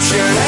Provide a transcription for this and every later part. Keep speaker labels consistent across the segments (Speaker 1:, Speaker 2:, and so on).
Speaker 1: future.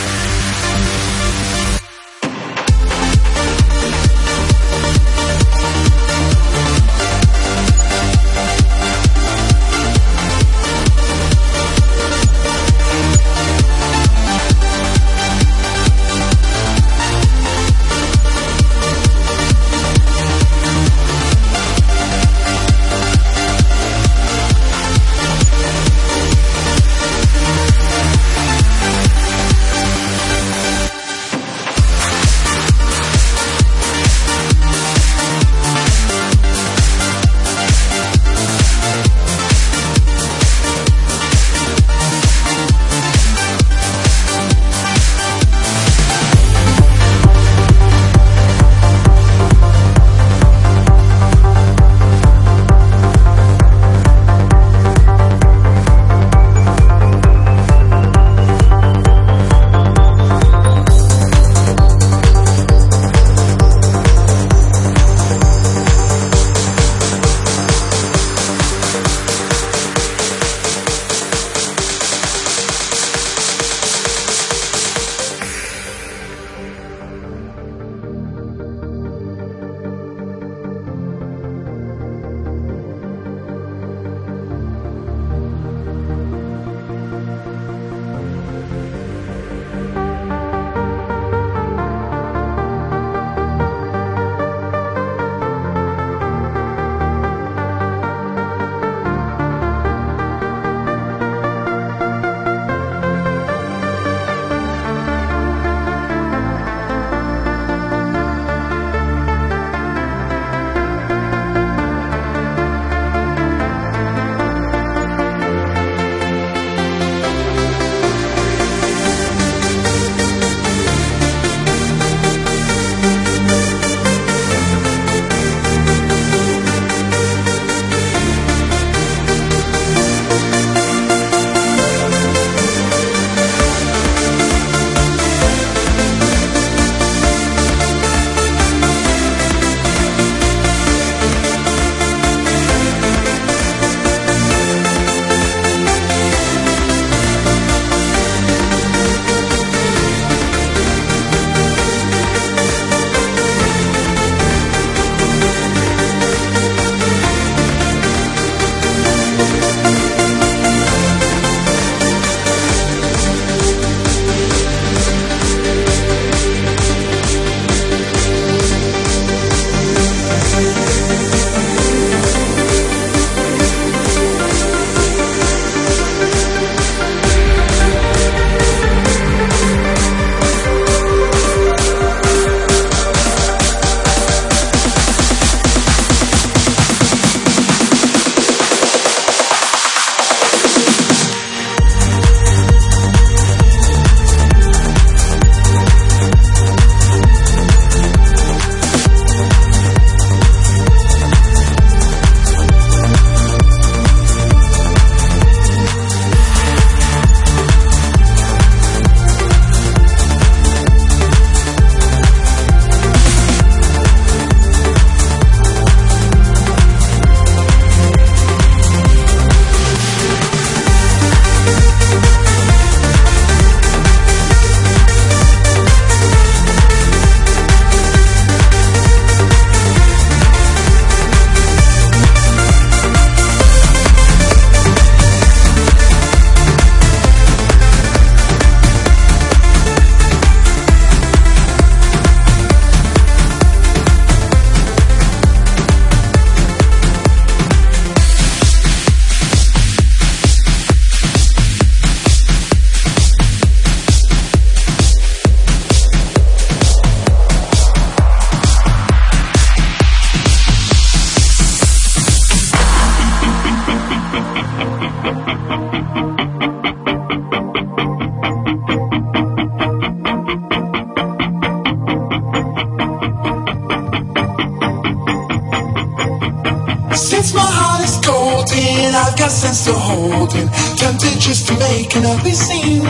Speaker 1: Tempted just to make an ugly scene.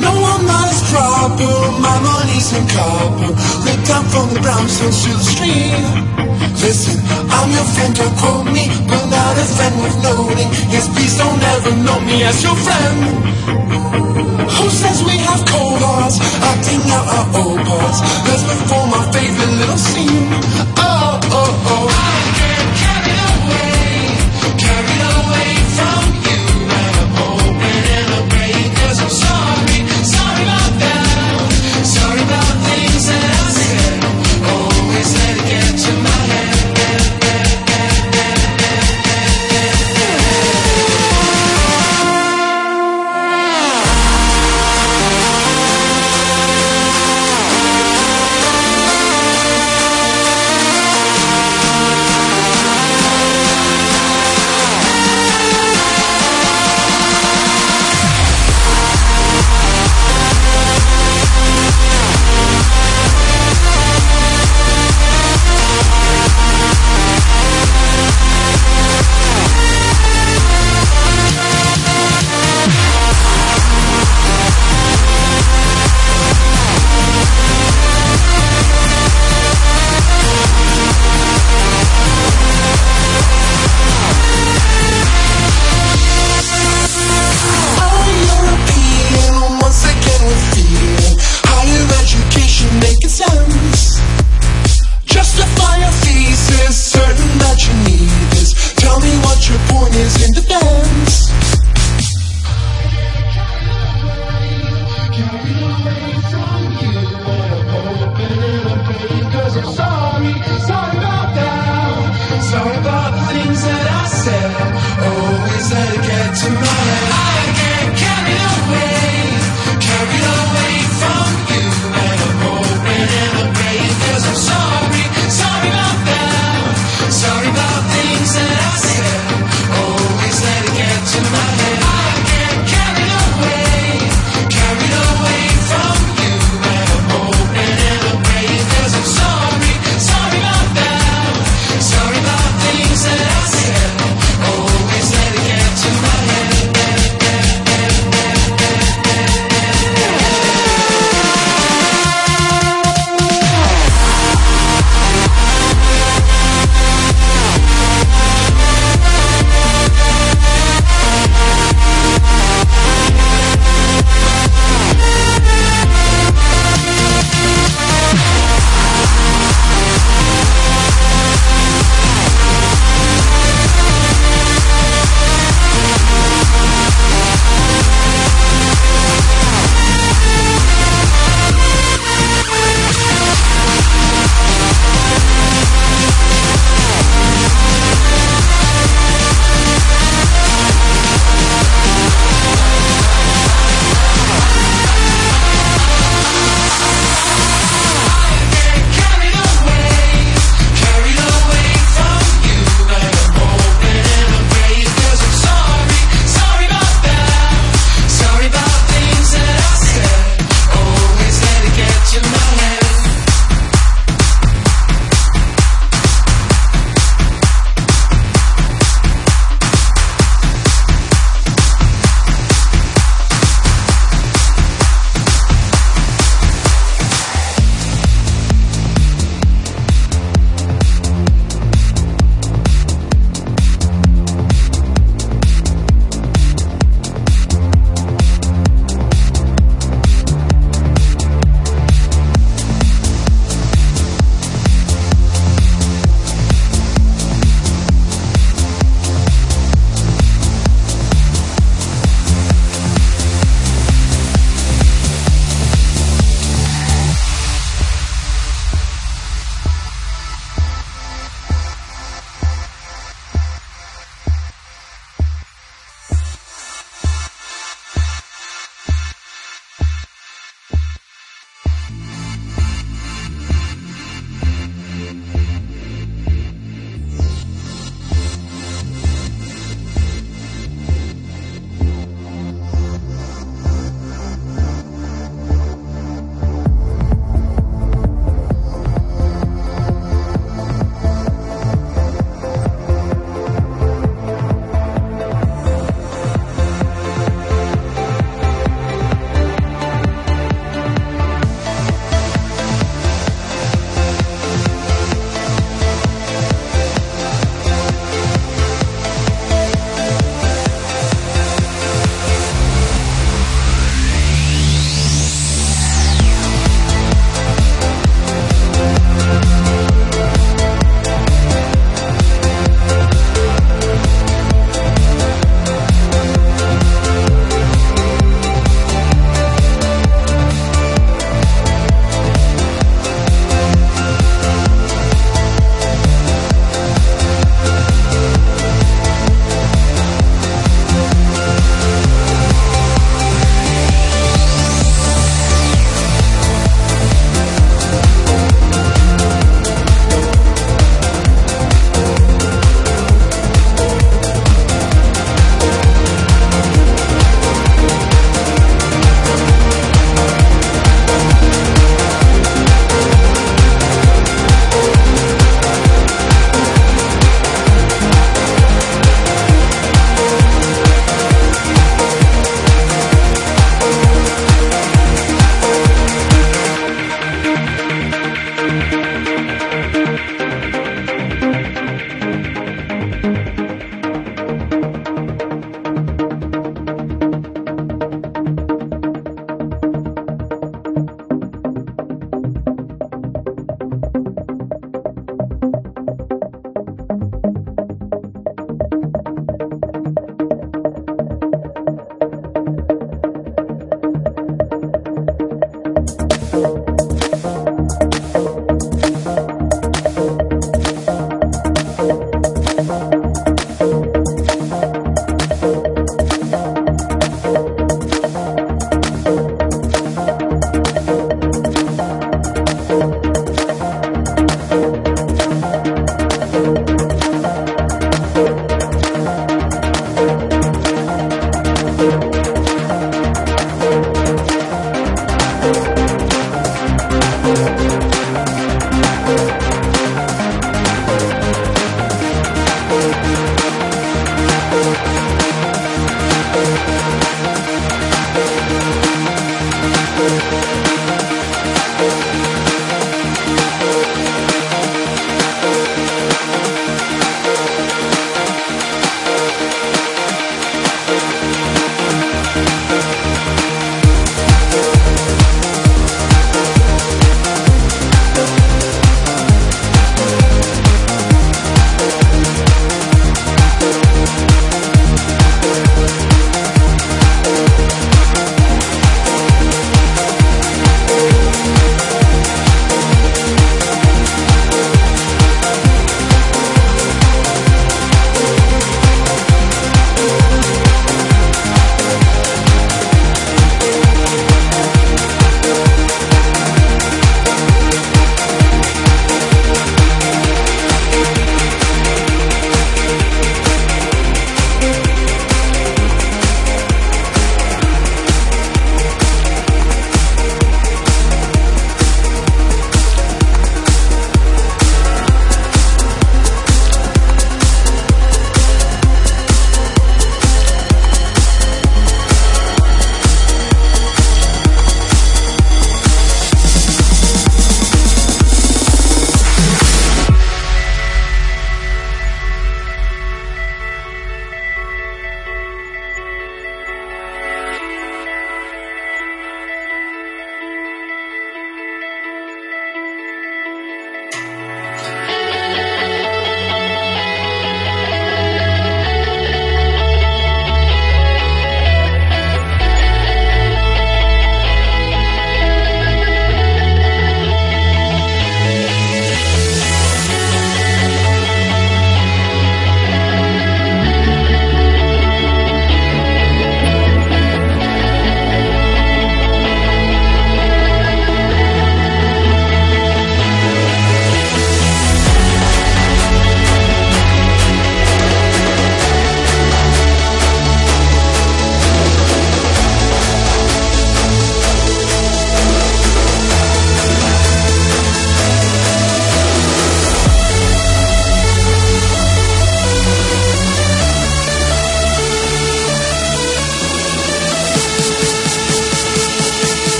Speaker 1: No, I'm not a scrubber, my money's in copper. Ripped down from the brownstones to the stream. Listen, I'm your friend, don't quote me, but not a friend with noting. Yes, please don't ever know me as your friend. Who says we have cold hearts, acting out our old parts? Let's perform our favorite little scene. Oh, oh, oh.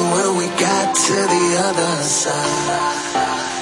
Speaker 2: when we got to the other side.